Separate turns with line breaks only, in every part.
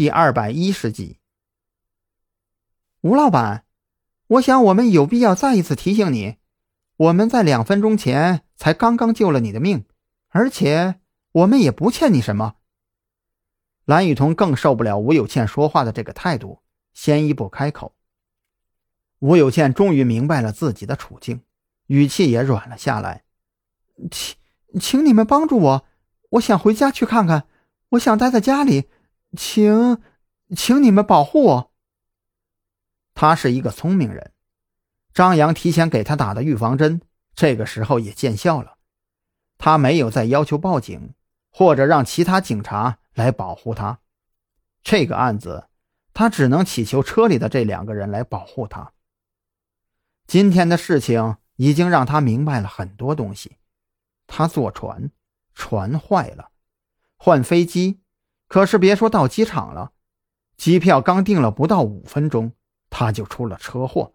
第二百一十集。吴老板，我想我们有必要再一次提醒你，我们在两分钟前才刚刚救了你的命，而且我们也不欠你什么。蓝雨桐更受不了吴有倩说话的这个态度，先一步开口。吴有倩终于明白了自己的处境，语气也软了下来：“请，请你们帮助我，我想回家去看看，我想待在家里，请，请你们保护我。”他是一个聪明人，张扬提前给他打的预防针，这个时候也见效了。他没有再要求报警，或者让其他警察来保护他。这个案子，他只能祈求车里的这两个人来保护他。今天的事情已经让他明白了很多东西。他坐船，船坏了，换飞机，可是别说到机场了，机票刚订了不到五分钟，他就出了车祸。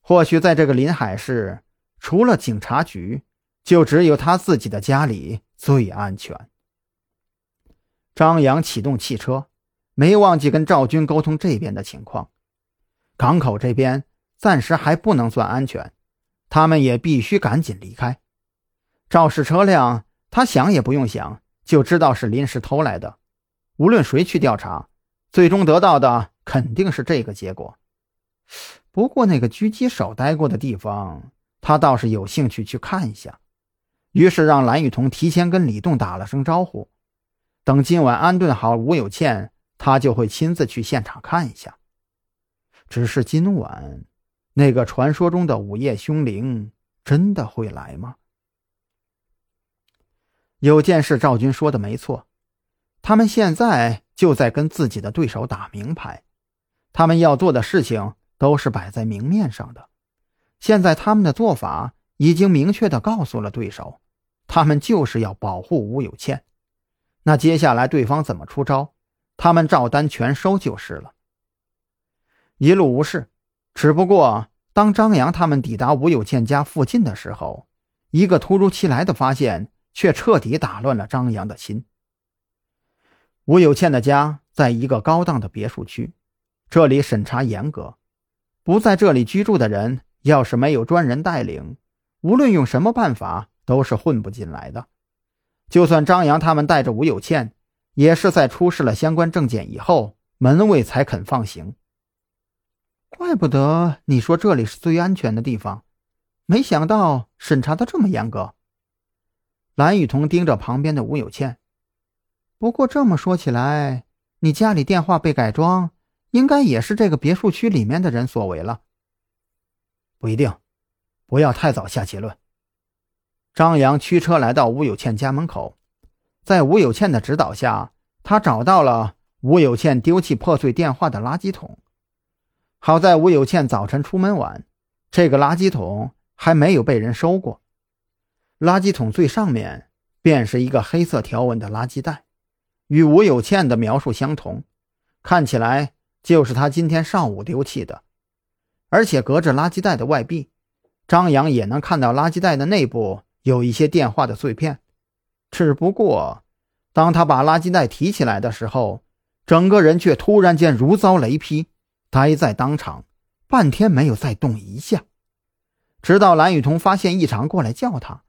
或许在这个临海市，除了警察局，就只有他自己的家里最安全。张扬启动汽车，没忘记跟赵军沟通这边的情况，港口这边。暂时还不能算安全，他们也必须赶紧离开。肇事车辆，他想也不用想就知道是临时偷来的。无论谁去调查，最终得到的肯定是这个结果。不过那个狙击手待过的地方，他倒是有兴趣去看一下。于是让蓝雨桐提前跟李栋打了声招呼，等今晚安顿好吴有倩，他就会亲自去现场看一下。只是今晚。那个传说中的午夜凶铃真的会来吗？有件事赵军说的没错，他们现在就在跟自己的对手打明牌，他们要做的事情都是摆在明面上的。现在他们的做法已经明确的告诉了对手，他们就是要保护吴有倩。那接下来对方怎么出招，他们照单全收就是了。一路无事。只不过，当张扬他们抵达吴有倩家附近的时候，一个突如其来的发现却彻底打乱了张扬的心。吴有倩的家在一个高档的别墅区，这里审查严格，不在这里居住的人要是没有专人带领，无论用什么办法都是混不进来的。就算张扬他们带着吴有倩，也是在出示了相关证件以后，门卫才肯放行。怪不得你说这里是最安全的地方，没想到审查的这么严格。蓝雨桐盯着旁边的吴有倩，不过这么说起来，你家里电话被改装，应该也是这个别墅区里面的人所为了。不一定，不要太早下结论。张扬驱车来到吴有倩家门口，在吴有倩的指导下，他找到了吴有倩丢弃破碎电话的垃圾桶。好在吴有倩早晨出门晚，这个垃圾桶还没有被人收过。垃圾桶最上面便是一个黑色条纹的垃圾袋，与吴有倩的描述相同，看起来就是他今天上午丢弃的。而且隔着垃圾袋的外壁，张扬也能看到垃圾袋的内部有一些电话的碎片。只不过，当他把垃圾袋提起来的时候，整个人却突然间如遭雷劈。呆在当场，半天没有再动一下，直到蓝雨桐发现异常过来叫他，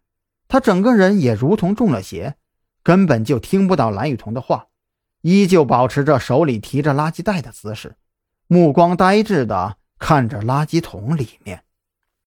他整个人也如同中了邪，根本就听不到蓝雨桐的话，依旧保持着手里提着垃圾袋的姿势，目光呆滞的看着垃圾桶里面。